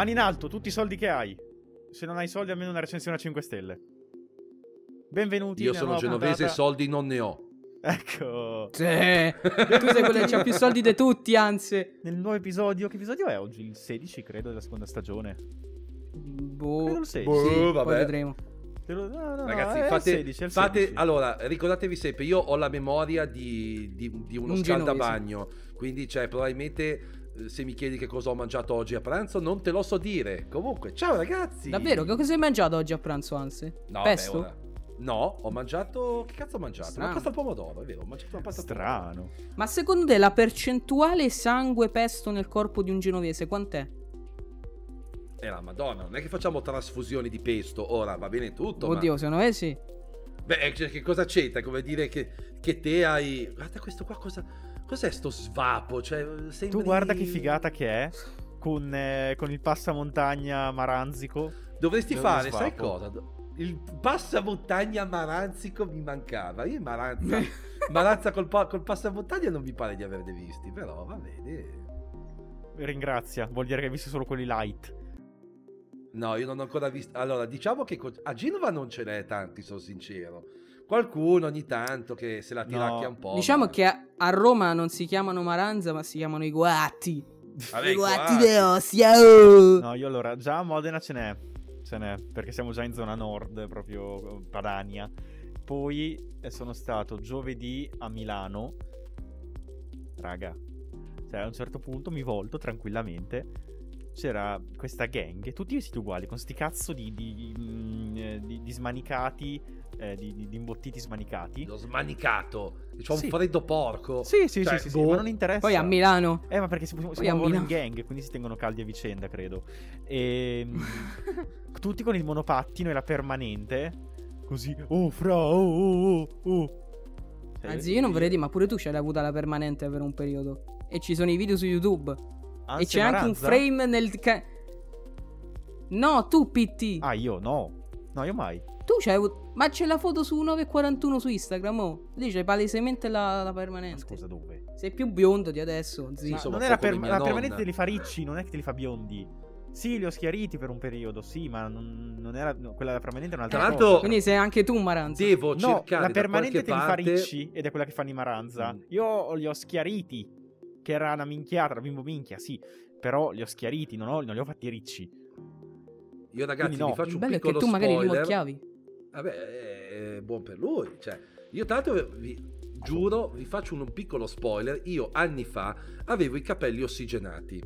Mani in alto, tutti i soldi che hai. Se non hai soldi, almeno una recensione a 5 stelle. Benvenuti. Io sono genovese, puntata- soldi non ne ho. Ecco. Sì. tu sei quello che ha più soldi di tutti, anzi. Nel nuovo episodio, che episodio è oggi? Il 16, credo, della seconda stagione. Boh. Credo il 16. Boh. Sì, poi vabbè. vedremo. Te lo- no, no, no, Ragazzi, fate, 16, è il fate- 16. allora, ricordatevi sempre, io ho la memoria di, di- di uno Un scaldabagno, quindi cioè, probabilmente se mi chiedi che cosa ho mangiato oggi a pranzo non te lo so dire. Comunque, ciao ragazzi! Davvero? Che cosa hai mangiato oggi a pranzo, anzi? No, Pesto? beh, ora- No, ho mangiato... Che cazzo ho mangiato? Strano. Una pasta al pomodoro, è vero, ho mangiato una pasta al pomodoro. Strano. Ma secondo te la percentuale sangue pesto nel corpo di un genovese quant'è? Eh la madonna, non è che facciamo trasfusioni di pesto, ora va bene tutto, ma- Oddio, secondo me sì. Beh, cioè, che cosa c'entra? Come dire che, che te hai... Guarda questo qua, cosa... Cos'è sto svapo? Cioè, sembri... Tu guarda che figata che è. Con, eh, con il passamontagna maranzico. Dovresti Dove fare, sai cosa? Il passamontagna Maranzico mi mancava. Io Maranza, Maranza col, pa- col passamontagna non mi pare di averne visti, però va bene. Ringrazia, vuol dire che hai visto solo quelli light. No, io non ho ancora visto. Allora, diciamo che co- a Genova non ce n'è tanti, sono sincero. Qualcuno ogni tanto che se la tiracchia No. un po'. Diciamo ma- che a, a Roma non si chiamano Maranza, ma si chiamano i guatti. Vabbè, I guatti de Ostia. oh. No, io allora, già a Modena ce n'è. Ce n'è, perché siamo già in zona nord, proprio eh, Padania. Poi eh, sono stato giovedì a Milano. Raga, cioè a un certo punto mi volto tranquillamente. C'era questa gang, tutti vestiti uguali, con sti cazzo di, di, mm, eh, di- di smanicati, eh, di, di- di imbottiti smanicati. L'ho smanicato. C'ho Sì. un freddo porco. Sì, sì, Cioè, sì, sì, sì, boh. ma non interessa. Poi a Milano. Eh, ma perché si, si muovono in gang, quindi si tengono caldi a vicenda, credo. E tutti con il monopattino e la permanente. Così, oh, fra, oh, oh, oh, oh. Cioè, Anzi, io non vorrei dire, ma pure tu ce l'hai avuta la permanente per un periodo. E ci sono i video su YouTube. Anzi, e c'è anche un Maranza? frame nel. ca- No, tu PT. Ah, io no. No, io mai. Tu c'hai avuto. Ma c'è la foto su 941 su Instagram, oh. Lì c'hai palesemente la, la Ma permanente. scusa, dove? Sei più biondo di adesso, Ma zio. insomma, non come per- la nonna. permanente te li fa ricci, non è che te li fa biondi. Sì, li ho schiariti per un periodo, sì, ma non, non era. no, quella della permanente è un'altra Tra cosa. l'altro- Quindi sei anche tu Maranza. Devo No, cercare la permanente te li fa parte... ricci ed è quella che fanno i Maranza. Mm. Io li ho schiariti, che era una minchiata, una bimbo minchia, sì. Però li ho schiariti, non, ho- non li ho fatti ricci. Io ragazzi Quindi no. vi faccio Il un bello è che piccolo tu magari li spoiler. mocchiavi. Vabbè, è buon per lui. Cioè, io tanto vi giuro, vi faccio un piccolo spoiler. Io anni fa avevo i capelli ossigenati.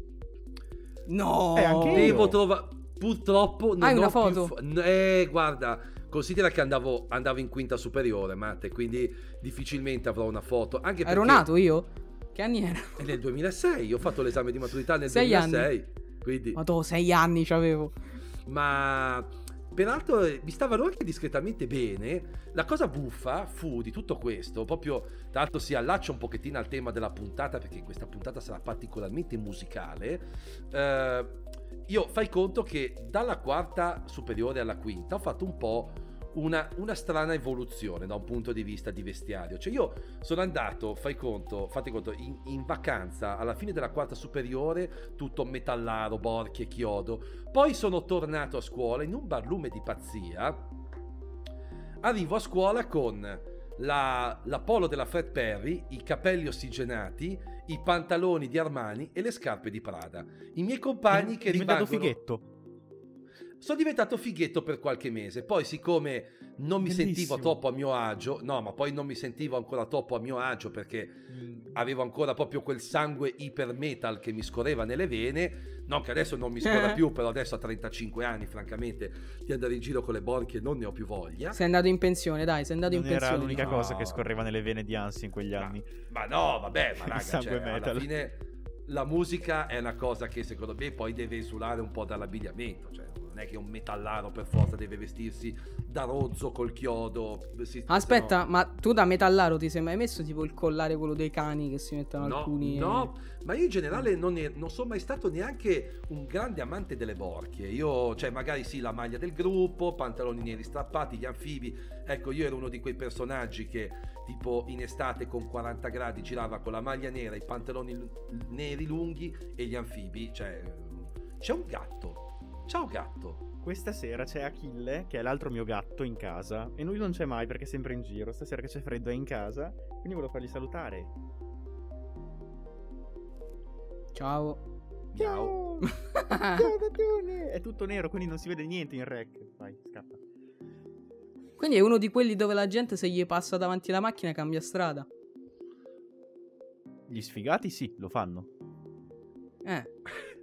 No. Eh, anche. Devo trovare. Purtroppo non Hai ho una più foto? fo- eh, guarda, considera che andavo, andavo in quinta superiore, Matte, quindi difficilmente avrò una foto. Anche Ero perché nato io? Che anni era? è nel 2006. Io ho fatto l'esame di maturità nel Sei 2006. Quindi, Ma tu, sei anni c'avevo. ma peraltro eh, mi stavano anche discretamente bene. La cosa buffa fu di tutto questo, proprio tra l'altro si allaccia un pochettino al tema della puntata perché questa puntata sarà particolarmente musicale. Eh, io fai conto che dalla quarta superiore alla quinta ho fatto un po' una, una strana evoluzione da un punto di vista di vestiario. Cioè io sono andato, fai conto, fate conto, in, in vacanza alla fine della quarta superiore, tutto metallaro, borchie, chiodo. Poi sono tornato a scuola in un barlume di pazzia. Arrivo a scuola con la, la polo della Fred Perry, i capelli ossigenati, i pantaloni di Armani e le scarpe di Prada. I miei compagni che È diventato rimangono... fighetto. Sono diventato fighetto per qualche mese, poi siccome non mi Bellissimo. sentivo troppo a mio agio, no, ma poi non mi sentivo ancora troppo a mio agio perché avevo ancora proprio quel sangue iper metal che mi scorreva nelle vene, non che adesso non mi scorra Eh. più, però adesso a 35 anni, francamente, di andare in giro con le borchie non ne ho più voglia. Sei andato in pensione, dai, sei andato Non in era pensione. l'unica no. cosa che scorreva nelle vene di Ansi in quegli Ma- anni. Ma no, vabbè, ma Il raga, sangue cioè, metal. alla fine la musica è una cosa che secondo me poi deve esulare un po' dall'abbigliamento, cioè non è che un metallaro per forza deve vestirsi da rozzo col chiodo. si- Aspetta, no- ma tu da metallaro ti sei mai messo tipo il collare quello dei cani che si mettono No, alcuni? no, ma io in generale non, non sono mai stato neanche un grande amante delle borchie. Io, cioè, magari sì, la maglia del gruppo, pantaloni neri strappati, gli anfibi. Ecco, io ero uno di quei personaggi che, tipo, in estate con 40 gradi girava con la maglia nera, i pantaloni neri lunghi e gli anfibi. Cioè, c'è un gatto. Ciao gatto. Questa sera c'è Achille, che è l'altro mio gatto, in casa. E lui non c'è mai perché è sempre in giro. Stasera che c'è freddo è in casa. Quindi volevo fargli salutare. Ciao. Ciao. Ciao, gattone! È tutto nero, quindi non si vede niente in rec. Vai, scappa. Quindi è uno di quelli dove la gente se gli passa davanti la macchina cambia strada. Gli sfigati sì, lo fanno. Eh.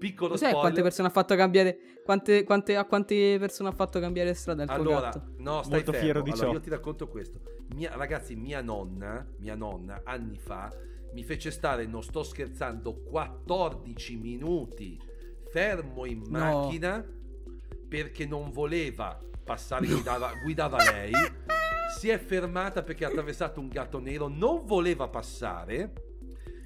Piccolo Cos'è quante spoiler. persone ha fatto cambiare. Quante, quante- a quante persone ha fatto cambiare strada il tuo Allora, gatto? no, stai Molto fermo. fiero di allora, ciò. io ti racconto questo. Mia- ragazzi, mia nonna, mia nonna, anni fa, mi fece stare, non sto scherzando, 14 minuti fermo in No. macchina perché non voleva passare, guidava, guidava lei. Si è fermata perché ha attraversato un gatto nero, non voleva passare.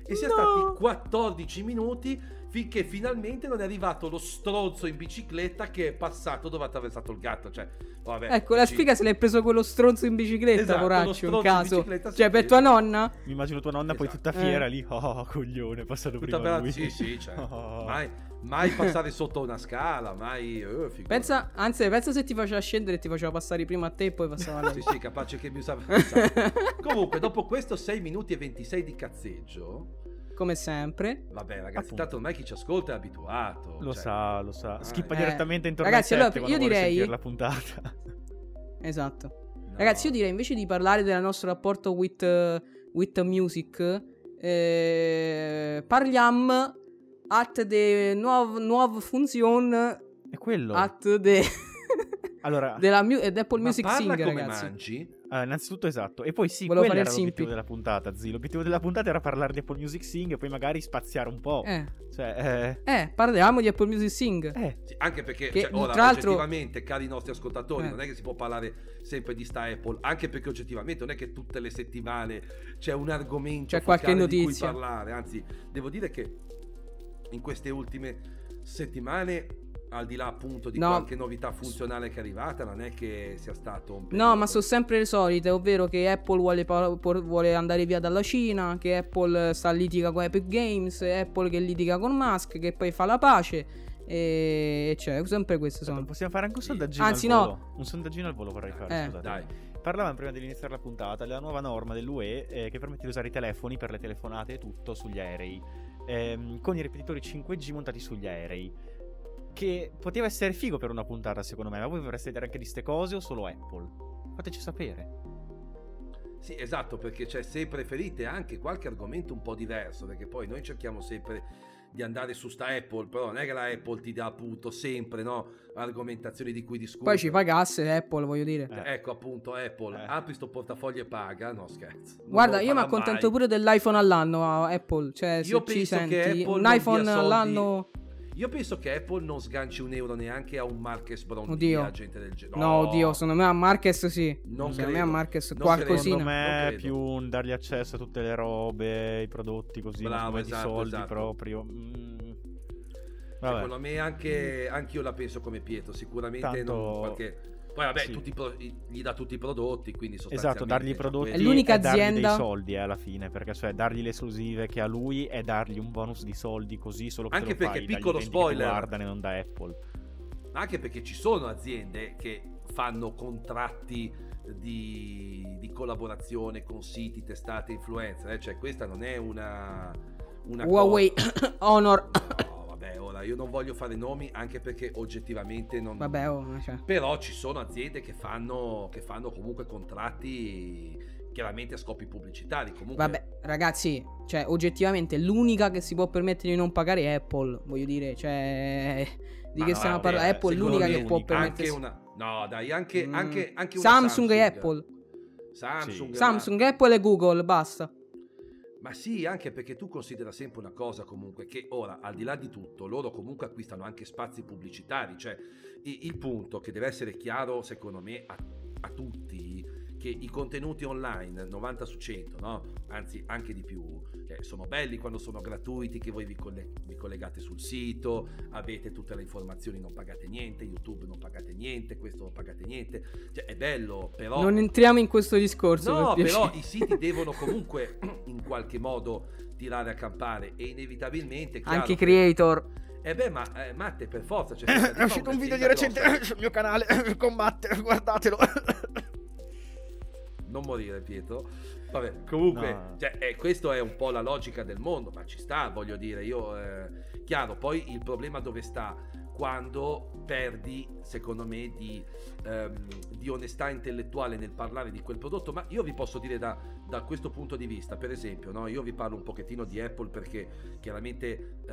E si è No. stati 14 minuti finché finalmente non è arrivato lo stronzo in bicicletta che è passato dove ha attraversato il gatto. Cioè, vabbè, Ecco, la sfiga se l'è preso quello stronzo in bicicletta, Esatto, lo poraccio, in caso. Cioè, è per tua nonna? Mi immagino tua nonna poi Esatto. tutta fiera Eh. lì. Oh, coglione, passato Tutta prima bella- lui. Sì, sì, cioè, Oh. mai, mai passare sotto una scala, mai... eh. Pensa, anzi, pensa se ti faceva scendere e ti faceva passare prima a te e poi passava a lei. Sì, sì, capace che mi usava... Comunque, dopo questo 6 minuti e 26 di cazzeggio, Come sempre. vabbè ragazzi, Appunto. tanto ormai chi ci ascolta è abituato. Lo cioè, sa, lo sa. Skippa Eh. direttamente intorno Ragazzi, ai allora, io direi- la puntata. Esatto. no. Ragazzi, io direi invece di parlare del nostro rapporto with, eh, with music, eh, parliamo at de nuov, nuova funzione È quello. at de, Allora, della mu- ed Apple Ma Music parla Sing, come ragazzi. mangi. Allora, innanzitutto esatto. E poi sì, Volevo quello era l'obiettivo della puntata, Zi. L'obiettivo della puntata era parlare di Apple Music Sing e poi magari spaziare un po'. Eh, Cioè, eh, parliamo di Apple Music Sing. eh, eh. Sì, anche perché Che, cioè, ora, tra l'altro- oggettivamente, cari nostri ascoltatori, Eh. non è che si può parlare sempre di sta Apple, anche perché oggettivamente non è che tutte le settimane c'è un argomento C'è qualche focale di cui notizia. parlare, anzi, devo dire che in queste ultime settimane, al di là appunto di No. qualche novità funzionale che è arrivata, non è che sia stato un No, ma sono sempre le solite, ovvero che Apple vuole, vuole andare via dalla Cina, che Apple sta a litiga con Epic Games, Apple che litiga con Musk, che poi fa la pace, e cioè, sempre queste sono. Possiamo fare anche un sondaggino Anzi, al no. volo. Un sondaggino al volo vorrei fare, Eh. scusate. Dai, Parlavamo prima di iniziare la puntata della nuova norma dell'UE eh, che permette di usare i telefoni per le telefonate e tutto sugli aerei, ehm, con i ripetitori 5G montati sugli aerei. Che poteva essere figo per una puntata, secondo me, ma voi vorreste vedere anche di ste cose o solo Apple? Fateci sapere. Sì, esatto, perché c'è se preferite anche qualche argomento un po' diverso, perché poi noi cerchiamo sempre di andare su sta Apple, però non è che la Apple ti dà appunto sempre, no, argomentazioni di cui discutere. Poi ci pagasse Apple, voglio dire. Eh. Ecco appunto Apple, Eh. apri sto portafoglio e paga, no scherzo. Non Guarda, io mi accontento mai. pure dell'iPhone all'anno a Apple, cioè se Io ci penso senti, che Apple un iPhone dia soldi- all'anno... Io penso che Apple non sganci un euro neanche a un Marques Brown Oddio. gente del genere. No, oddio, secondo me a Marquez sì. Non secondo me credo. a Marquez Non qualcosina. Secondo me è credo. più un dargli accesso a tutte le robe, i prodotti così, Bravo, me esatto, soldi esatto. proprio. Mm. Vabbè. Secondo me anche, anche io la penso come Pietro, sicuramente Tanto- non qualche... Poi vabbè, sì. pro- gli dà tutti i prodotti, quindi Esatto, dargli i cioè, prodotti È l'unica e dargli azienda- dei soldi eh, alla fine, perché cioè dargli le esclusive che ha lui e dargli un bonus di soldi così solo che Anche perché, fai piccolo spoiler, guardano e non da Apple. Anche perché ci sono aziende che fanno contratti di, di collaborazione con siti, testate, influencer, eh, cioè questa non è una... una Huawei cosa- Honor. No, io non voglio fare nomi anche perché oggettivamente non... Vabbè, oh, cioè. Però ci sono aziende che fanno, che fanno comunque contratti chiaramente a scopi pubblicitari. Comunque, Vabbè, ragazzi, cioè, oggettivamente l'unica che si può permettere di non pagare è Apple, voglio dire, cioè... Di Ma che no, stiamo parlando? Apple è l'unica che può permettersi... una... No, dai, anche, Mm. anche, anche una Samsung e Apple. Samsung, Sì. Samsung, Apple e Google, basta. Ma sì, anche perché tu considera sempre una cosa comunque, che ora, al di là di tutto, loro comunque acquistano anche spazi pubblicitari, cioè il, punto che deve essere chiaro secondo me a, a tutti, che i contenuti online, 90 su 100, no? anzi anche di più, eh, sono belli quando sono gratuiti, che voi vi, colle- vi collegate sul sito, avete tutte le informazioni, non pagate niente, YouTube non pagate niente, questo non pagate niente, cioè è bello, però... Non entriamo in questo discorso. No, per però i siti devono comunque in qualche modo tirare a campare e inevitabilmente chiaro Anche i creator. Eh beh, ma eh, Matte, per forza. Cioè, È uscito un video di recente grossa. sul mio canale con Matte, guardatelo. Non morire, Pietro. Vabbè, comunque, No. cioè, eh, questo è un po' la logica del mondo, ma ci sta, voglio dire. Io, eh, chiaro, poi il problema dove sta? Quando perdi, secondo me, di, ehm, di onestà intellettuale nel parlare di quel prodotto. Ma io vi posso dire da, da questo punto di vista, per esempio, no? io vi parlo un pochettino di Apple perché chiaramente, eh,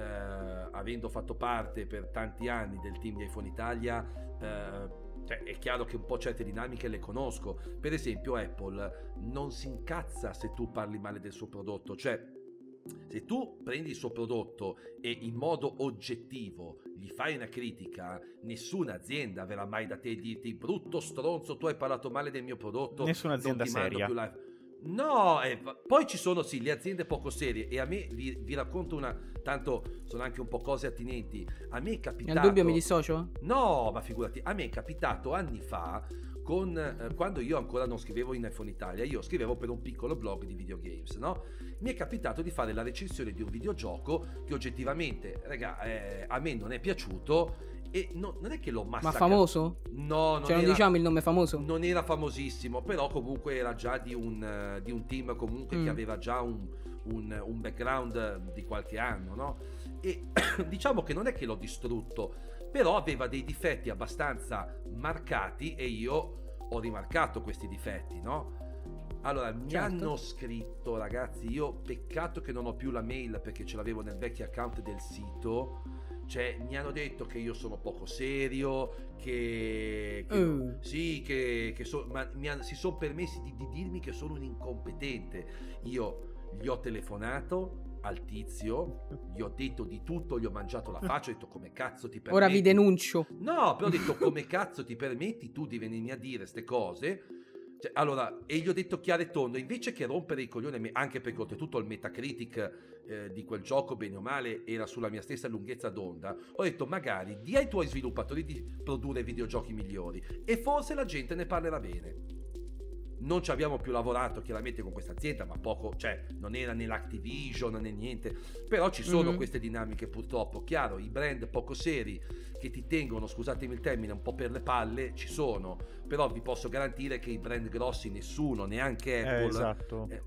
avendo fatto parte per tanti anni del team di iPhone Italia, eh, cioè, è chiaro che un po' certe dinamiche le conosco. Per esempio, Apple non si incazza se tu parli male del suo prodotto, cioè se tu prendi il suo prodotto e in modo oggettivo gli fai una critica, nessuna azienda verrà mai da te e dirti brutto stronzo, tu hai parlato male del mio prodotto. Nessuna azienda seria. la- No, eh, poi ci sono sì le aziende poco serie e a me vi, vi racconto una, tanto sono anche un po' cose attinenti. A me è capitato... Nel dubbio mi dissocio? No, ma figurati, a me è capitato anni fa con, eh, quando io ancora non scrivevo in iPhone Italia, io scrivevo per un piccolo blog di videogames, no? Mi è capitato di fare la recensione di un videogioco che oggettivamente, raga, eh, a me non è piaciuto e no- non è che l'ho Ma massacrato. famoso? No, non Cioè, non era- diciamo il nome famoso? non era famosissimo, però comunque era già di un, eh, di un team comunque Mm. che aveva già un, un- un background di qualche anno, no? E diciamo che non è che l'ho distrutto, però aveva dei difetti abbastanza marcati e io ho rimarcato questi difetti, no? Allora, mi Certo. hanno scritto, ragazzi, io peccato che non ho più la mail perché ce l'avevo nel vecchio account del sito. Cioè, mi hanno detto che io sono poco serio, che... che Eh. sì, che, che so- ma mi han- si sono permessi di, di dirmi che sono un incompetente. Io gli ho telefonato al tizio, gli ho detto di tutto, gli ho mangiato la faccia, ho detto come cazzo ti permetti... Ora vi denuncio. No, però ho detto come cazzo ti permetti tu di venirmi a dire ste cose? Cioè, allora, e gli ho detto chiaro e tondo, invece che rompere i coglioni, anche perché oltretutto il Metacritic eh, di quel gioco, bene o male, era sulla mia stessa lunghezza d'onda, ho detto magari di ai tuoi sviluppatori di produrre videogiochi migliori e forse la gente ne parlerà bene. Non ci abbiamo più lavorato chiaramente con questa azienda, ma poco, cioè non era né l'Activision né niente, però ci sono Mhm. queste dinamiche purtroppo. Chiaro, i brand poco seri che ti tengono, scusatemi il termine, un po' per le palle, ci sono, però vi posso garantire che i brand grossi nessuno, neanche Apple. Eh, esatto. eh,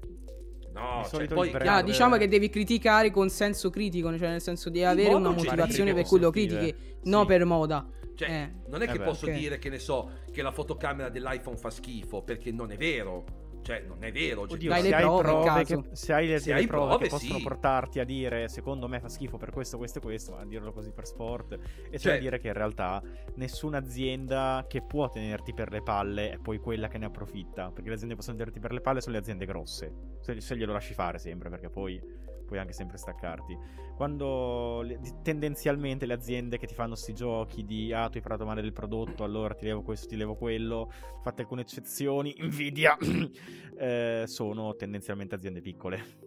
no, Di cioè, solito poi brand- Ah, diciamo che devi criticare con senso critico, cioè nel senso di avere una oggettivo. motivazione per cui lo critichi, Sì. no per moda. cioè, eh. non è che Eh beh. posso Ok. dire che ne so che la fotocamera dell'iPhone fa schifo, perché non è vero. Cioè, non è vero. Oddio, se hai prove, prove, che, se hai le, Se hai prove, prove, che possono sì. portarti a dire secondo me fa schifo per questo, questo e questo, ma a dirlo così per sport. E Cioè- da dire che in realtà nessuna azienda che può tenerti per le palle è poi quella che ne approfitta. Perché le aziende che possono tenerti per le palle sono le aziende grosse. Se, se glielo lasci fare sempre, perché poi puoi anche sempre staccarti. Quando le- tendenzialmente le aziende che ti fanno sti giochi di ah, tu hai parlato male del prodotto, allora ti levo questo, ti levo quello, fatte alcune eccezioni, Nvidia, eh, sono tendenzialmente aziende piccole.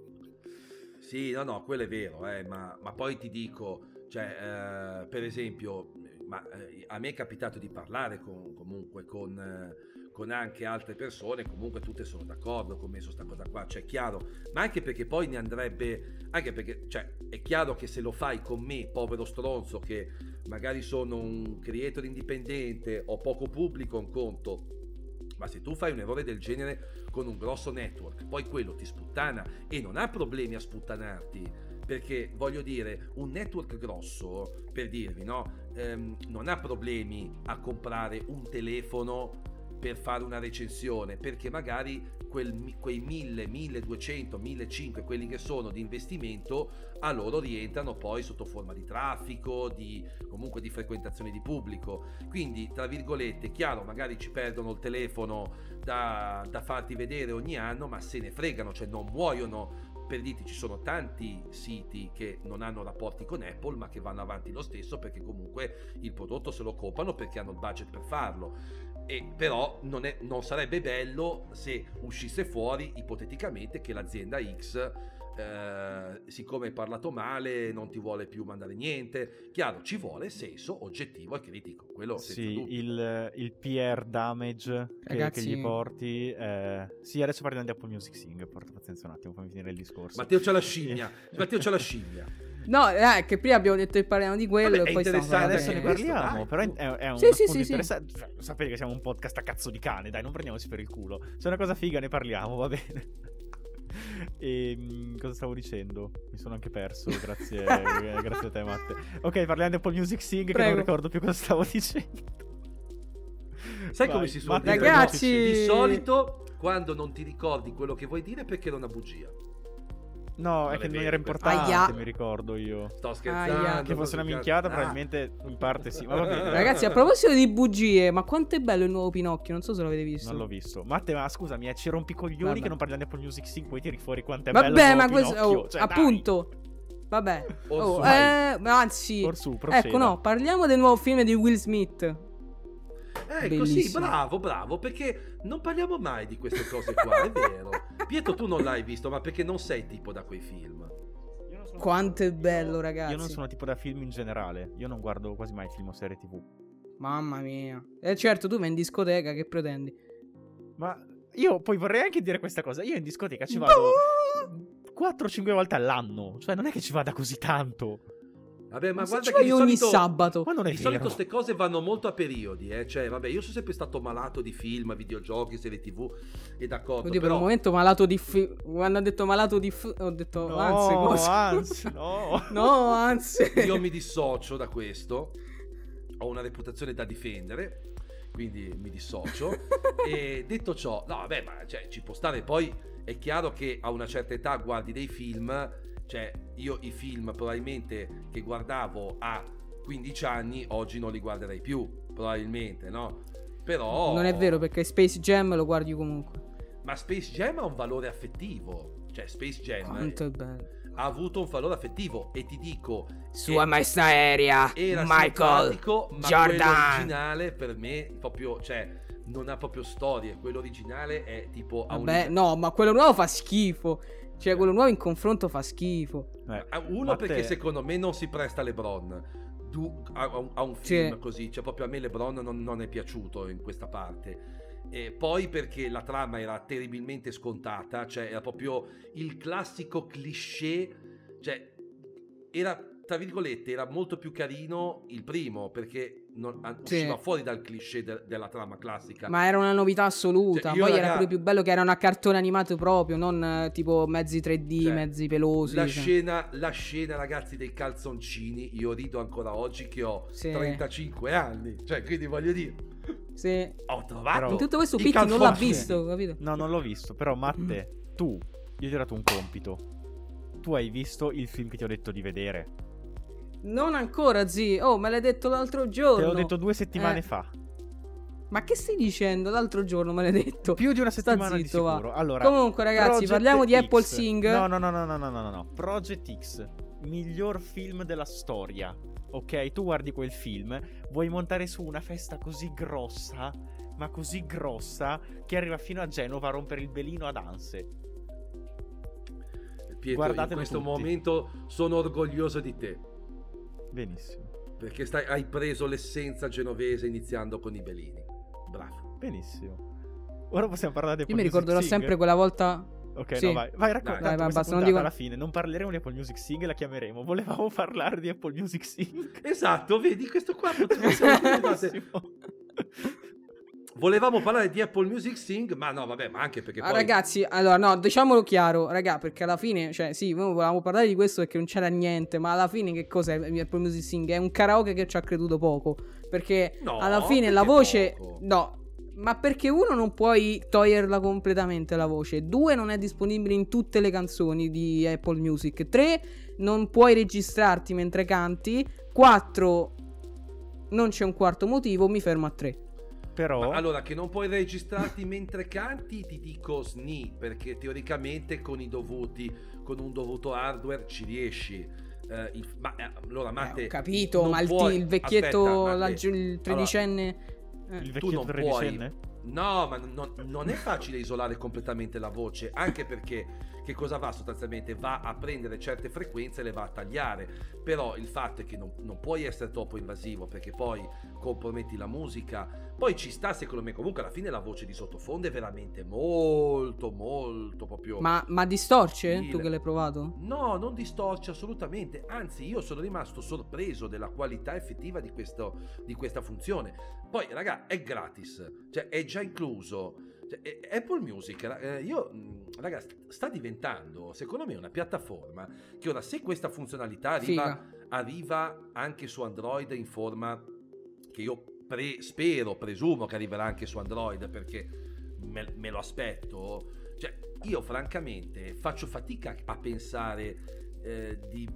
Sì, no, no, quello è vero, eh, ma, ma poi ti dico, cioè, eh, per esempio, ma, eh, a me è capitato di parlare con, comunque con, eh, con anche altre persone, comunque tutte sono d'accordo con me su questa cosa qua, cioè, chiaro, ma anche perché poi ne andrebbe, anche perché, cioè, è chiaro che se lo fai con me, povero stronzo, che magari sono un creator indipendente o poco pubblico, un conto, ma se tu fai un errore del genere con un grosso network, poi quello ti sputtana e non ha problemi a sputtanarti. Perché voglio dire, un network grosso, per dirvi, no? Ehm, non ha problemi a comprare un telefono per fare una recensione, perché magari quel quei 1000, 1200, 1500, quelli che sono di investimento, a loro rientrano poi sotto forma di traffico, di comunque di frequentazione di pubblico. Quindi, tra virgolette, chiaro, magari ci perdono il telefono da, da farti vedere ogni anno, ma se ne fregano, cioè non muoiono. Per dirti, ci sono tanti siti che non hanno rapporti con Apple, ma che vanno avanti lo stesso perché comunque il prodotto se lo comprano perché hanno il budget per farlo. E però non, è- non sarebbe bello se uscisse fuori ipoteticamente che l'azienda X eh, siccome hai parlato male non ti vuole più mandare niente. Chiaro, ci vuole senso oggettivo e critico, quello senza Sì, il, il PR damage che, che gli porti. eh, Sì, adesso parliamo di Apple Music Sing. Porta pazienza un attimo, fammi finire il discorso. Matteo c'ha la scimmia, Matteo c'ha la scimmia. No, eh, che prima abbiamo detto che parliamo di quello Vabbè, e è poi stiamo interessante, adesso ne questo, parliamo, dai, però è, è un Sì, sì, sì, sapete che siamo un podcast a cazzo di cane, dai, non prendiamoci per il culo. Se è una cosa figa ne parliamo, va bene. E mm, cosa stavo dicendo? Mi sono anche perso, grazie, grazie a te, Matte. Ok, parliamo di Apple Music Sing, che Prego. non ricordo più cosa stavo dicendo. Sai Vai, come si dire? Ragazzi- Di solito quando non ti ricordi quello che vuoi dire perché era una bugia. No, Non è che non era importante, Aia. mi ricordo io. Sto Aia. scherzando. Che fosse una minchiata, Ah, probabilmente in parte sì. Ma va bene. Ragazzi, a proposito di bugie, ma quanto è bello il nuovo Pinocchio? Non so se l'avete visto. Non l'ho visto. Matte, ma scusami, eh, ci rompi i coglioni Vabbè. che non parliamo di Apple Music Sync, poi tiri fuori quanto è bello Vabbè, il ma questo. Pinocchio. oh, Cioè, dai. appunto. Vabbè. Orsu, Oh, vai. eh, anzi. Orsù, proceda. Ecco, no, parliamo del nuovo film di Will Smith. Ecco, sì, Bellissimo. bravo, bravo, perché non parliamo mai di queste cose qua, è vero. Pietro, tu non l'hai visto, ma perché non sei tipo da quei film. Quanto è bello, io- ragazzi. Io non sono tipo da film in generale. Io non guardo quasi mai film o serie TV. Mamma mia. E certo, tu vai in discoteca, che pretendi? Ma io poi vorrei anche dire questa cosa. Io in discoteca ci vado 4-5 volte all'anno. Cioè, non è che ci vada così tanto. Vabbè, ma, Ma guarda che ogni solito, sabato. Ma non è di vero. solito queste cose vanno molto a periodi, eh. Cioè, vabbè, io sono sempre stato malato di film, videogiochi, serie tv, e d'accordo. Oddio, per però... un momento malato di fi- Quando ha detto malato di f- ho detto No, anzi, cosa? anzi, no. No, anzi. Io mi dissocio da questo, ho una reputazione da difendere, quindi mi dissocio. e detto ciò, no, vabbè, ma cioè, ci può stare. Poi è chiaro che a una certa età guardi dei film, cioè io i film probabilmente che guardavo a 15 anni, oggi non li guarderei più, probabilmente, no? Però... Non è vero perché Space Jam lo guardi comunque. Ma Space Jam ha un valore affettivo. Cioè, Space Jam ha avuto un valore affettivo. E ti dico, Sua maestà aerea, era Michael ma Jordan. originale per me proprio, cioè, non ha proprio storie. Quello originale è tipo un Vabbè, livello- no, ma quello nuovo fa schifo. Cioè, quello nuovo in confronto fa schifo. Eh, a- Uno perché te- secondo me non si presta a LeBron. Du- a, a un- a un film Sì. così, cioè proprio a me LeBron non, non è piaciuto in questa parte. E poi perché la trama era terribilmente scontata, cioè era proprio il classico cliché, cioè era tra virgolette era molto più carino il primo perché non, Sì. usciva fuori dal cliché de- della trama classica. Ma era una novità assoluta. Cioè, io, Poi era pure più bello che era una cartone animato proprio, non eh, tipo mezzi 3D, Cioè, mezzi pelosi. La cioè. scena, la scena, ragazzi, dei calzoncini, io rido ancora oggi che ho Sì. 35 anni. Cioè, quindi voglio dire, Sì. ho trovato. Però- In tutto questo Pitti non l'ha visto, capito? No, non l'ho visto. Però, Matte, tu, io ti ho dato un compito. Tu hai visto il film che ti ho detto di vedere. Non ancora, zii. Oh, me l'hai detto l'altro giorno. Te l'ho detto due settimane eh. fa. Ma che stai dicendo? L'altro giorno me l'hai detto. Più di una settimana fa. zitto, Va. Allora, Comunque, ragazzi, Project parliamo di X. Apple Sing. No, no, no, no, no, no, no, no. Project X, miglior film della storia. Ok, tu guardi quel film, vuoi montare su una festa così grossa, ma così grossa, che arriva fino a Genova a rompere il belino ad Anse. Pietro, Guardatelo in questo tutti. momento sono orgoglioso di te. Benissimo, Perché stai- hai preso l'essenza genovese iniziando con i belini. Bravo. benissimo. Ora possiamo parlare di Apple Io mi ricorderò Sing? sempre quella volta. Ok, Sì. no, vai, vai, racconta. Dai, vai, questa basta, non dico- alla fine. Non parleremo di Apple Music Sing, la chiameremo. Volevamo parlare di Apple Music Sing. Esatto, vedi, questo qua potrebbe essere Volevamo parlare di Apple Music Sing, ma no, vabbè, ma anche perché Ah, poi... ragazzi, allora, no, diciamolo chiaro, raga, perché alla fine, cioè, sì, noi volevamo parlare di questo perché non c'era niente, ma alla fine che cos'è Apple Music Sing? È un karaoke che ci ha creduto poco, perché No, alla fine la perché voce... poco? No, ma perché uno non puoi toglierla completamente la voce, due non è disponibile in tutte le canzoni di Apple Music, tre non puoi registrarti mentre canti, quattro non c'è un quarto motivo, mi fermo a tre. Però... Ma allora, che non puoi registrarti mentre canti, ti dico sni, perché teoricamente con i dovuti, con un dovuto hardware ci riesci. Eh, il- ma eh, allora, Eh, Matte, ho capito, ma il, puoi- il vecchietto, Aspetta, la- il tredicenne... eh. il tu vecchietto non puoi- tredicenne? No, ma non, non è facile isolare completamente la voce, anche perché che cosa va sostanzialmente? Va a prendere certe frequenze e le va a tagliare. Però il fatto è che non, non puoi essere troppo invasivo perché poi comprometti la musica. Poi ci sta, secondo me, comunque alla fine la voce di sottofondo è veramente molto, molto proprio. Ma, ma distorce? Sì, Tu che l'hai provato? No, non distorce assolutamente, anzi io sono rimasto sorpreso della qualità effettiva di, questo, di questa funzione. Poi raga, è gratis, cioè è già incluso. Cioè, Apple Music, eh, io, mh, raga, sta diventando secondo me una piattaforma che ora se questa funzionalità arriva, arriva anche su Android in forma che io pre- spero, presumo che arriverà anche su Android perché me, me lo aspetto. Cioè, io francamente faccio fatica a pensare eh, di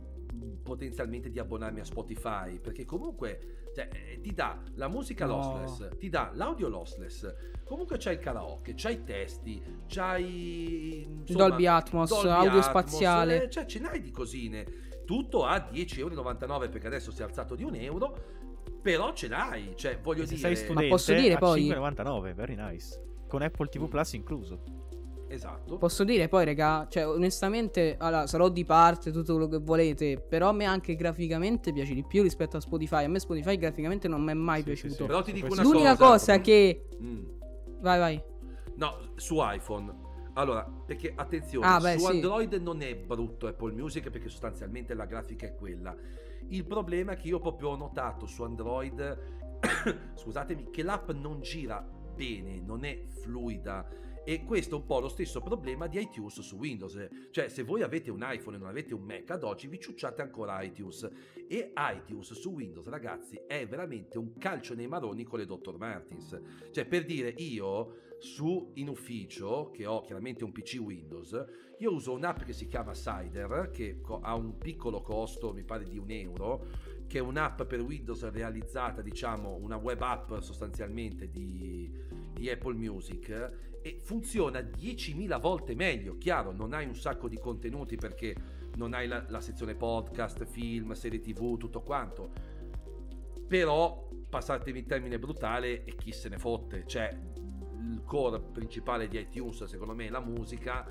potenzialmente di abbonarmi a Spotify perché comunque cioè, eh, ti dà la musica No. lossless, ti dà l'audio lossless, comunque c'hai il karaoke, c'hai i testi, c'hai insomma, Dolby Atmos, Dolby audio Atmos, spaziale. eh, cioè ce n'hai di cosine. Tutto a 10,99€ perché adesso si è alzato di un euro, però ce l'hai, cioè voglio E se dire... sei studente posso dire a poi- 5,99, very nice. Con Apple TV Mm. Plus incluso. Esatto. Posso dire poi, raga, cioè onestamente, allora, sarò di parte tutto quello che volete, però a me anche graficamente piace di più rispetto a Spotify. A me Spotify graficamente non mi è mai Sì, sì, piaciuto. sì. Però ti dico una L'unica cosa, cosa che... Mm. Vai, vai. No, su iPhone. Allora, perché attenzione, Ah, beh, su sì. Android non è brutto Apple Music perché sostanzialmente la grafica è quella. Il problema è che io proprio ho notato su Android, scusatemi, che l'app non gira bene, non è fluida. E questo è un po' lo stesso problema di iTunes su Windows. Cioè, se voi avete un iPhone e non avete un Mac, ad oggi vi ciucciate ancora iTunes. E iTunes su Windows, ragazzi, è veramente un calcio nei maroni con le Dr. Martins. Cioè, per dire, io su in ufficio, che ho chiaramente un PC Windows, io uso un'app che si chiama Cider, che ha un piccolo costo, mi pare di un euro, che è un'app per Windows realizzata, diciamo, una web app sostanzialmente di, di Apple Music e funziona 10.000 volte meglio. Chiaro, non hai un sacco di contenuti perché non hai la, la sezione podcast, film, serie tv, tutto quanto. Però, passatemi il termine brutale, e chi se ne fotte, cioè il core principale di iTunes secondo me è la musica,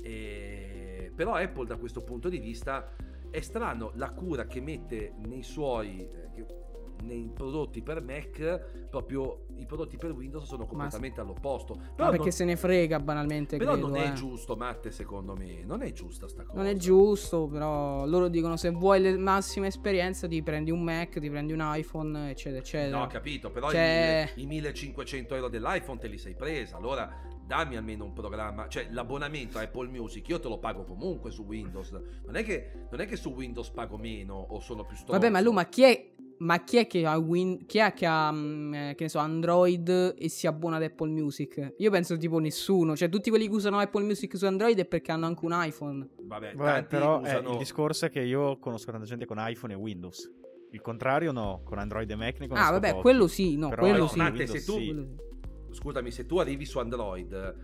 e... però Apple da questo punto di vista è strano la cura che mette nei suoi eh, nei prodotti per Mac proprio i prodotti per Windows sono completamente all'opposto. Ma però, perché non, se ne frega banalmente, però credo, non è eh. giusto Matte secondo me. Non è giusta sta cosa Non è giusto, però loro dicono se vuoi la massima esperienza ti prendi un Mac, ti prendi un iPhone, eccetera, eccetera. No, ho capito, però Cioè- i, mille- i 1500 euro dell'iPhone te li sei presa, allora dammi almeno un programma, cioè l'abbonamento a Apple Music io te lo pago comunque su Windows, non è che, non è che su Windows pago meno o sono più stronzo. Vabbè, ma Lu, ma chi è, ma chi è che ha, Win- chi è che ha mm, eh, che ne so, Android e si abbona ad Apple Music? Io penso tipo nessuno. Cioè, tutti quelli che usano Apple Music su Android è perché hanno anche un iPhone. Vabbè, Vabbè, tanti però eh, usano... il discorso è che io conosco tanta gente con iPhone e Windows. Il contrario no, con Android e Mac ne conosco Ah, vabbè, pochi. quello sì, no, Però quello no, sì. Windows se tu- sì. Scusami, se tu arrivi su Android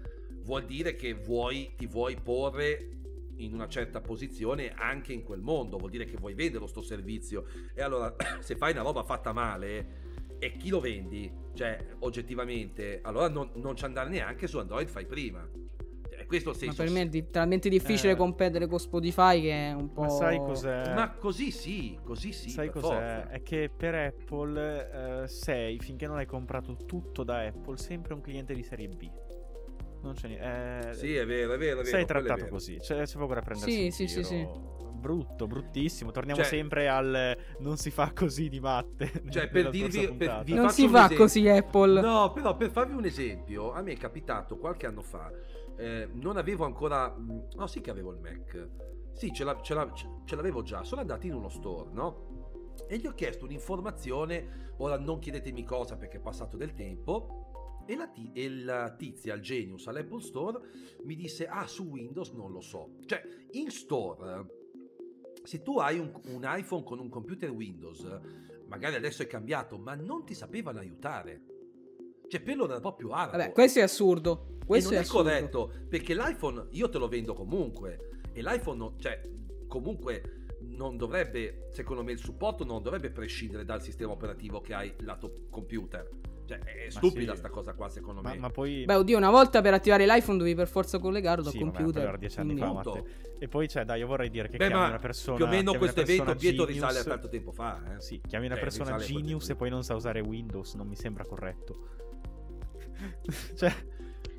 vuol dire che vuoi, ti vuoi porre in una certa posizione anche in quel mondo, vuol dire che vuoi vendere sto servizio e allora se fai una roba fatta male e chi lo vendi, cioè oggettivamente, allora non, non ci andare neanche su Android, fai prima. Questo è il Ma senso. per me è di- talmente difficile Eh. competere con Spotify che è un po'. Ma sai cos'è? Ma così sì, così sì. Sai per cos'è? forza. È che per Apple eh, sei, finché non hai comprato tutto da Apple, sempre un cliente di serie B. Non c'è niente. Sì, è vero, è vero, è vero. sei trattato vero. così. C'è, c'è poco da prendersi Sì, in sì, sì, giro. Brutto, bruttissimo. Torniamo Cioè- sempre al non si fa così di matte. Cioè, per dirvi- per- non si fa così Apple. No, però per farvi un esempio, a me è capitato qualche anno fa, eh, non avevo ancora, no sì che avevo il Mac, sì ce, la- ce la- ce l'avevo già, sono andato in uno store, no? E gli ho chiesto un'informazione, ora non chiedetemi cosa perché è passato del tempo, e la, ti- e la tizia al Genius all'Apple Store mi disse, ah su Windows non lo so, cioè in store, se tu hai un, un iPhone con un computer Windows, magari adesso è cambiato, ma non ti sapevano aiutare. Cioè, per loro era proprio arabo. Vabbè, questo è assurdo. Questo e non è, è, assurdo. corretto, perché l'iPhone io te lo vendo comunque. E l'iPhone, non- cioè, comunque non dovrebbe, secondo me, il supporto non dovrebbe prescindere dal sistema operativo che hai lato computer. Cioè, è Ma stupida sì. sta cosa qua, secondo Ma, me. ma poi... Beh, oddio, una volta per attivare l'iPhone dovevi per forza collegarlo Sì, al vabbè, computer. era dieci anni fa. E poi, cioè, dai, io vorrei dire che Beh, chiami una persona... più o meno questo evento Pietro risale a tanto tempo fa. Eh. Sì, chiami una Eh, persona genius e poi non sa usare Windows, non mi sembra corretto. cioè,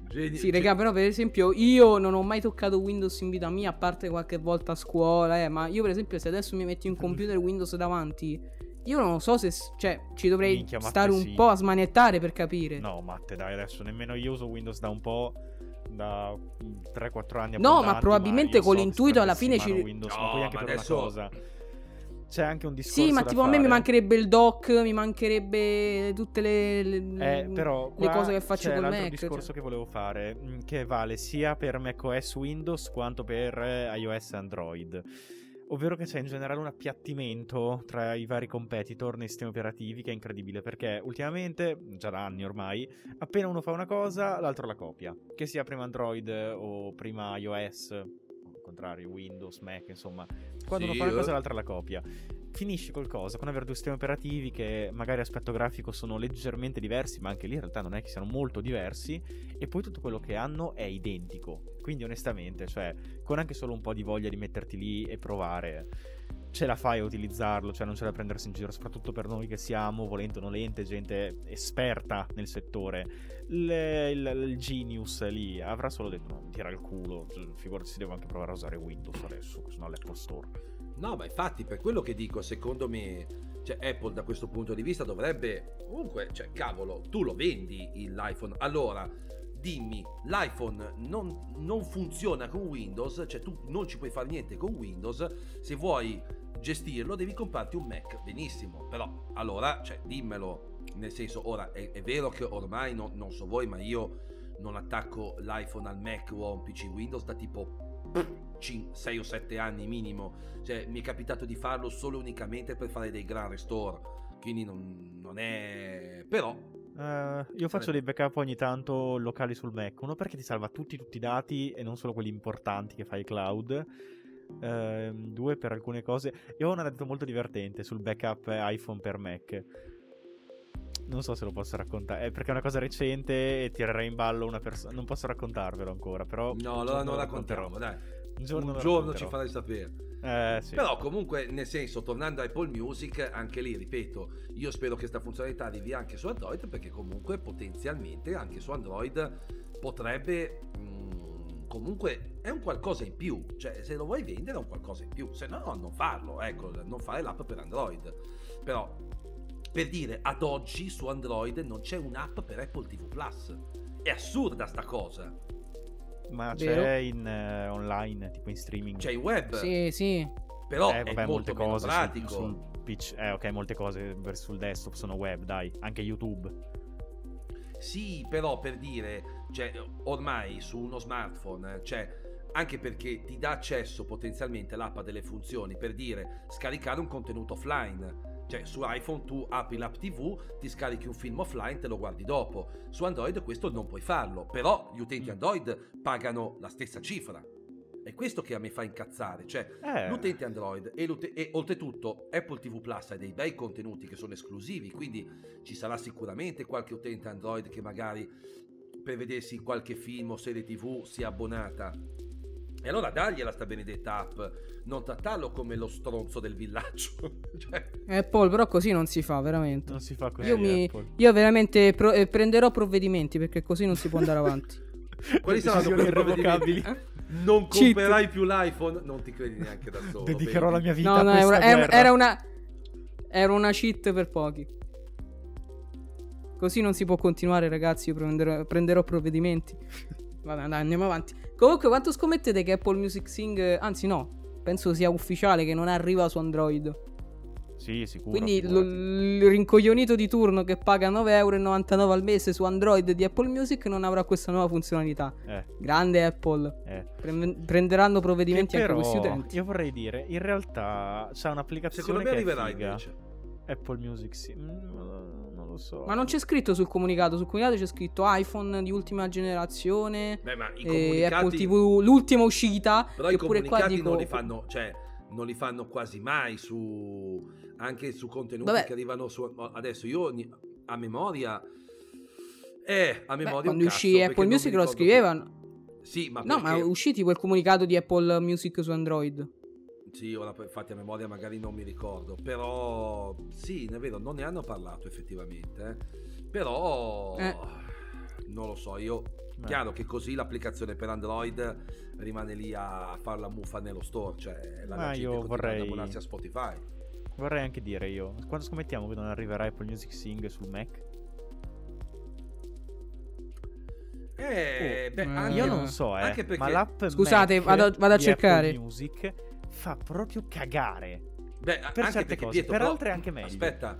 Geni- Sì, raga, però per esempio io non ho mai toccato Windows in vita mia, a parte qualche volta a scuola, eh, ma io per esempio se adesso mi metti un computer Windows davanti, io non so se, cioè, ci dovrei Minchia, Matte, stare un sì. po' a smanettare per capire. no, Matte, dai, adesso nemmeno io uso Windows da un po', da 3-4 anni No, abbondanti, ma probabilmente io con so l'intuito alla fine ci- Windows, No, ma poi anche ma per adesso- una cosa... C'è anche un discorso Sì, ma da tipo a me mi fare. mancherebbe il dock, mi mancherebbe tutte le, le- Eh, però le cose che faccio c'è col l'altro Mac. discorso cioè. che volevo fare, mh, che vale sia per macOS Windows quanto per eh, iOS e Android. Ovvero che c'è in generale un appiattimento tra i vari competitor nei sistemi operativi che è incredibile perché ultimamente, già da anni ormai, appena uno fa una cosa, l'altro la copia. Che sia prima Android o prima iOS, contrario Windows, Mac, insomma. Quando Sì, uno fa una eh. cosa, l'altra la copia finisci col cosa? Con avere due sistemi operativi che magari aspetto grafico sono leggermente diversi, ma anche lì in realtà non è che siano molto diversi, e poi tutto quello che hanno è identico. Quindi onestamente, cioè, con anche solo un po' di voglia di metterti lì e provare, ce la fai a utilizzarlo, cioè non c'è da prendersi in giro, soprattutto per noi che siamo, volente o nolente, gente esperta nel settore. Il, il- il Genius lì avrà solo detto, no, tira il culo, figurati si devo anche provare a usare Windows adesso, che sono all'Apple Store. No, ma infatti, per quello che dico, secondo me, cioè, Apple da questo punto di vista dovrebbe. Comunque, cioè, cavolo, tu lo vendi l'iPhone. Allora, dimmi, l'iPhone non, non funziona con Windows, cioè tu non ci puoi fare niente con Windows. Se vuoi gestirlo, devi comprarti un Mac. Benissimo, però allora, cioè, dimmelo. Nel senso, ora è, è vero che ormai non, non so voi, ma io non attacco l'iPhone al Mac o a un PC Windows da tipo 6 o 7 anni minimo. Cioè, mi è capitato di farlo solo unicamente per fare dei gran restore. Quindi non, non è. Però. Eh, io faccio dei backup ogni tanto locali sul Mac. Uno perché ti salva tutti, tutti i dati e non solo quelli importanti che fai cloud. Ehm, due per alcune cose. Io ho un aneddoto molto divertente sul backup iPhone per Mac. Non so se lo posso raccontare. È perché è una cosa recente e tirerei in ballo una persona. Non posso raccontarvelo ancora, però. No, allora non lo racconterò. dai. Un giorno, Un giorno ci farai sapere. Eh, sì. Però comunque, nel senso, tornando a Apple Music, anche lì, ripeto, io spero che questa funzionalità arrivi anche su Android perché comunque potenzialmente anche su Android potrebbe... mm, comunque è un qualcosa in più, cioè se lo vuoi vendere è un qualcosa in più, se no non farlo, ecco, non fare l'app per Android. Però, per dire, ad oggi su Android non c'è un'app per Apple TV Plus. È assurda sta cosa. Ma Vero? c'è in eh, online, tipo in streaming. C'è in web, Sì, sì. però eh, è vabbè, molto molte meno cose pratico. sul, PC. Eh, ok, molte cose sul desktop sono web, dai. Anche YouTube. Sì, però per dire, cioè, ormai su uno smartphone, cioè, anche perché ti dà accesso potenzialmente l'app a delle funzioni, per dire, scaricare un contenuto offline. Cioè, su iPhone tu apri l'app TV, ti scarichi un film offline, te lo guardi dopo. Su Android questo non puoi farlo, però gli utenti Mm. Android pagano la stessa cifra. È questo che a me fa incazzare, cioè Eh. l'utente Android e, l'ute- e oltretutto Apple TV Plus ha dei bei contenuti che sono esclusivi, quindi ci sarà sicuramente qualche utente Android che magari per vedersi qualche film o serie TV sia abbonata. E allora dagliela sta benedetta app, non trattarlo come lo stronzo del villaggio. cioè, Apple, però così non si fa, veramente. Non si fa così. Io, mi, Apple. io veramente pro- eh, prenderò provvedimenti perché così non si può andare avanti. Quali saranno quei irrevocabili. Eh? non comprerai più l'iPhone, non ti credi neanche da solo. Dedicherò vedi? la mia vita No, a no, questa era, era- guerra. era una. Era una cheat per pochi. Così non si può continuare, ragazzi. Io prenderò, prenderò provvedimenti. Vabbè, dai, andiamo avanti. Comunque, quanto scommettete che Apple Music Sing. Anzi, no. Penso sia ufficiale che non arriva su Android. Sì, sicuro. Quindi il rincoglionito di turno che paga 9,99€ al mese su Android di Apple Music non avrà questa nuova funzionalità. Eh, Grande Apple. eh. Pre- prenderanno provvedimenti Che anche però, questi utenti. Io vorrei dire, in realtà c'è un'applicazione Secondo me che è arriverà figa. invece. Apple Music, sì. Mm, lo so. Ma non c'è scritto sul comunicato. Sul comunicato c'è scritto iPhone di ultima generazione. Beh, ma i e comunicati, Apple TV, l'ultima uscita. però che i pure qua comunicati dico. non li fanno, cioè, non li fanno quasi mai su anche su contenuti Vabbè. che arrivano su adesso io a memoria Eh, a Beh, memoria quando un uscì Apple Music lo ricordo più. scrivevano. Sì, ma No, ma perché- è uscito quel comunicato di Apple Music su Android. Sì, ora infatti a memoria magari non mi ricordo, però sì, è vero, non ne hanno parlato effettivamente, eh. però Eh. non lo so, io Beh. chiaro che così l'applicazione per Android rimane lì a fare la muffa nello store, cioè la Ma gente io continua ad vorrei- abbonarsi a Spotify. Vorrei anche dire io, quando scommettiamo che non arriverà Apple Music Sing sul Mac? Eh, Oh, beh, eh, Io non so, eh, anche perché ma l'app Scusate, Mac vado- vado a cercare. Apple Music fa proprio cagare. Beh, Per anche certe perché cose, Pietro, per però- altre anche meglio. Aspetta,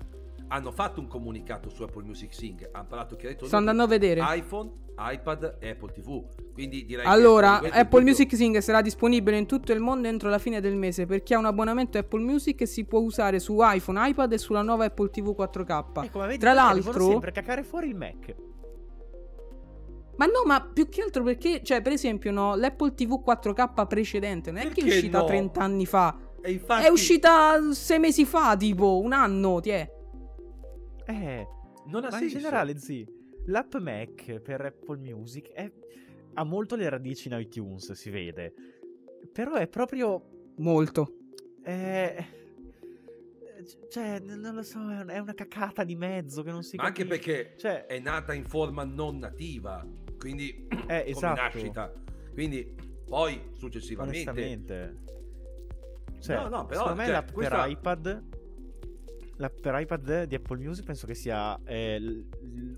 hanno fatto un comunicato su Apple Music Sync, hanno parlato chiaramente Sto andando a vedere. iPhone, iPad e Apple TV. Quindi direi Allora, che questo è Apple tutto. Music Sing sarà disponibile in tutto il mondo entro la fine del mese per chi ha un abbonamento Apple Music e si può usare su iPhone, iPad e sulla nuova Apple TV 4K. Ecco, ma vedi, Tra l'altro- sempre cacare fuori il Mac. Ma no, ma più che altro perché, cioè, per esempio, no, l'Apple TV 4K precedente non è che è Perché uscita no? 30 anni fa. E infatti, È uscita sei mesi fa, tipo, un anno, ti è. Eh, Non ha ma in senso. generale, zi, l'app Mac per Apple Music è- ha molto le radici in iTunes, si vede. Però è proprio... Molto. è- cioè, non lo so, è un- è una cacata di mezzo che non si Ma anche capisce. perché Cioè, è nata in forma non nativa, quindi Eh, esatto. nascita. Quindi poi successivamente. Cioè, No, no, però, secondo me cioè, l'app questa- per iPad... L'app per iPad di Apple Music penso che sia eh, l- l-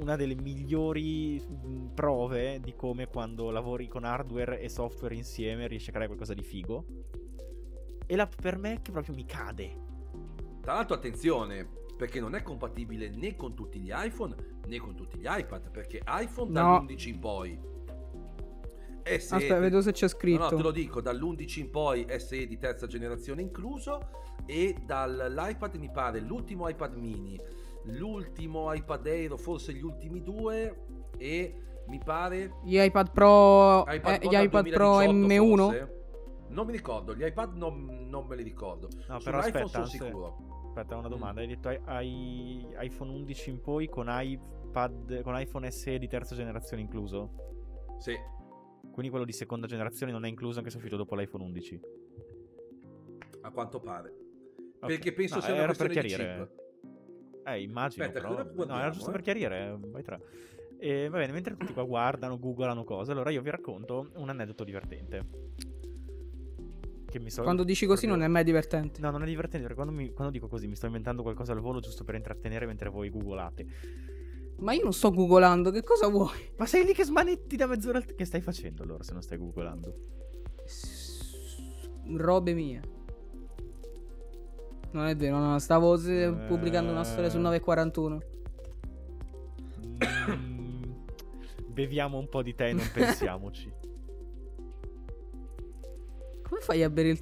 una delle migliori mh, prove di come quando lavori con hardware e software insieme riesci a creare qualcosa di figo. E l'app per Mac proprio mi cade. Tra l'altro attenzione, perché non è compatibile né con tutti gli iPhone né con tutti gli iPad, perché iPhone No. dall'11 in poi SE Aspetta, vedo se c'è No, scritto. no, te lo dico, dall'11 in poi SE di terza generazione incluso e dall'iPad mi pare l'ultimo iPad mini, l'ultimo iPad Air, forse gli ultimi due e mi pare Gli iPad Pro, iPad eh, gli iPad Pro 2018 M1. forse? Non mi ricordo, gli iPad non, non me li ricordo. No, Sull'iPhone però aspetta, sono sicuro. Aspetta, Mm. una domanda. Hai detto hai, iPhone 11 in poi con iPad con iPhone SE di terza generazione incluso? Sì. Quindi quello di seconda generazione non è incluso anche se è uscito dopo l'iPhone 11. A quanto pare. Ok. Perché penso No, sia una era per questione di chiarire. Eh, immagino. Aspetta, però... guardiamo, No, era giusto eh? per chiarire. Vai tra. E va bene, mentre tutti qua guardano, googlano cose, allora io vi racconto un aneddoto divertente. Che mi sto Quando dici così proprio- non è mai divertente. No, non è divertente perché quando, mi- quando dico così mi sto inventando qualcosa al volo giusto per intrattenere mentre voi googolate. Ma io non sto googolando, che cosa vuoi? Ma sei lì che smanetti da mezz'ora. al- Che stai facendo allora se non stai googolando? Robe mie. Non è vero, no, stavo Eh. pubblicando una storia su 941. Mm, beviamo un po' di tè e non pensiamoci. Come fai a bere il...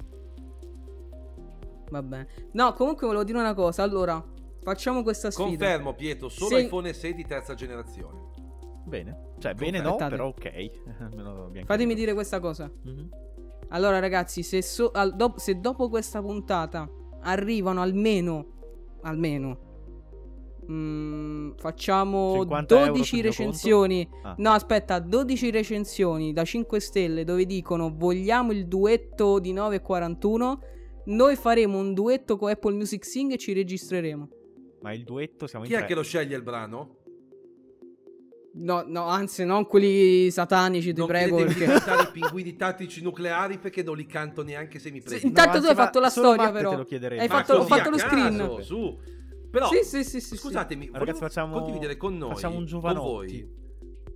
Va bene. No, comunque volevo dire una cosa. Allora, facciamo questa sfida. Confermo, Pietro, solo Se- iPhone SE di terza generazione. Bene. Cioè, bene no, però ok. Fatemi capito. dire questa cosa. Mhm. Allora, ragazzi, se, so- al- dop- se dopo questa puntata arrivano almeno, almeno, mm, facciamo 50 euro 12 sul mio recensioni. Ah. No, aspetta, 12 recensioni da 5 stelle dove dicono vogliamo il duetto di 941. Noi faremo un duetto con Apple Music Sing e ci registreremo. Ma il duetto siamo Chi in è tre. che lo sceglie il brano? No, no, anzi, non quelli satanici, ti non prego. chiedetemi Perché... cantare i pinguini tattici nucleari perché non li canto neanche se mi Sì, prendo. intanto anzi, tu hai fatto la storia, però. te lo chiederebbe. Hai Ma fatto, fatto lo screen. caso, su. Però, Sì, sì, sì, sì, scusatemi, Ragazzi, volevo facciamo- condividere con noi, facciamo un Giovanotti. voi,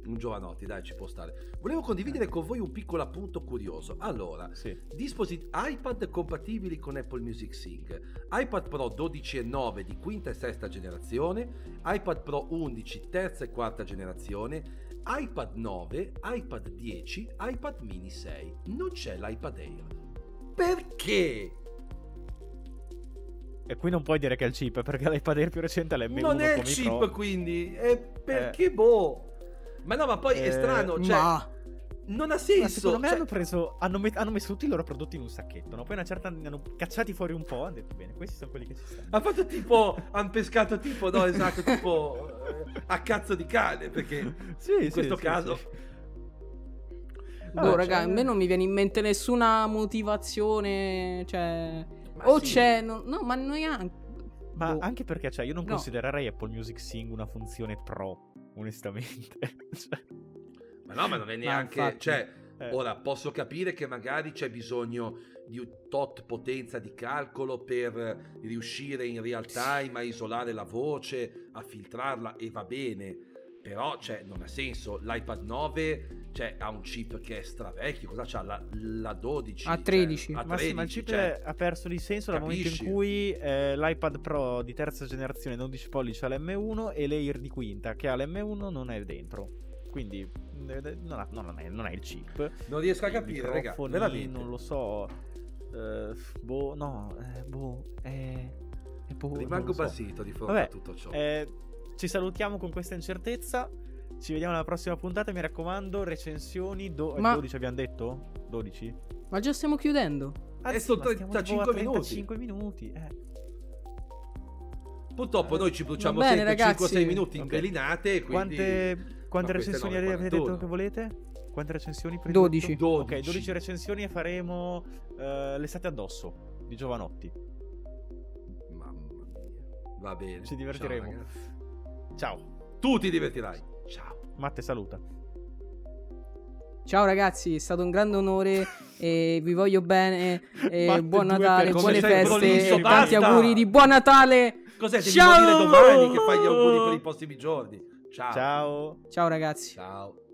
un Giovanotti, dai, ci può stare. Volevo condividere con voi un piccolo appunto curioso. Allora, Sì. dispositivi iPad compatibili con Apple Music Sync, iPad Pro 12 e 9 di quinta e sesta generazione, iPad Pro 11 terza e quarta generazione, iPad 9, iPad 10, iPad mini 6. Non c'è l'iPad Air. Perché? E qui non puoi dire che è il chip, perché l'iPad Air più recente è l'M1 non è il chip Pro. quindi, è perché boh. Ma no, ma poi è Eh, strano, cioè Ma non ha Ma senso. secondo me cioè- hanno preso. Hanno, met- hanno messo tutti i loro prodotti in un sacchetto. No? Poi una certa ne hanno cacciati fuori un po'. Hanno detto bene, questi sono quelli che ci stanno. Ha fatto tipo, hanno pescato tipo, no esatto, tipo eh, a cazzo di cane, perché Sì, in questo caso... Boh, Vabbè, raga, cioè- a me non mi viene in mente nessuna motivazione. Cioè. Ma o sì. c'è. no, no, ma neanche. Ma Boh. anche perché, cioè, io non No. considererei Apple Music Sing una funzione pro, onestamente. Cioè, Ma no, ma non è neanche... infatti. cioè, eh, ora posso capire che magari c'è bisogno di un tot potenza di calcolo per riuscire in real time a isolare la voce, a filtrarla e va bene. Però, cioè, non ha senso. L'iPad 9 cioè, ha un chip che è stravecchio. Cosa c'ha? La, la 12? A cioè, 13. a ma sì, ma il 13, chip cioè, ha perso di senso dal momento capisci? in cui eh, l'iPad Pro di terza generazione 12 pollici ha l'M1 e l'Air di quinta che ha l'M1 non è dentro. Quindi eh, non, ha- non è, non è il chip. non riesco a capire, raga. Veramente. Non lo so. Eh, boh, no, eh, boh, eh, eh, boh, Rimango so. basito di fronte Vabbè, a tutto ciò. Eh, ci salutiamo con questa incertezza. Ci vediamo alla prossima puntata. Mi raccomando, recensioni. Do- Ma- 12 abbiamo detto? 12? Ma già stiamo chiudendo. Ah, Eh, sì, sono ma stiamo 35 tipo a minuti. 35 minuti. Eh. Purtroppo noi ci bruciamo sempre ragazzi. 5-6 minuti in Ok. pelinate. Quindi... Quante, quante recensioni avete detto 41. che volete? Quante recensioni? per il 12. tutto? Ok, 12. 12 recensioni e faremo eh, l'estate addosso di Giovanotti. Mamma mia. Va bene. Ci divertiremo. Ciao. Ciao. tu ti divertirai. Ciao. Matte saluta. Ciao ragazzi, è stato un grande onore e vi voglio bene. E buon Natale, buone feste e tanti auguri di buon Natale. Cos'è? Devi Ciao! morire domani che fai gli auguri per i prossimi giorni. Ciao. Ciao. Ciao ragazzi. Ciao.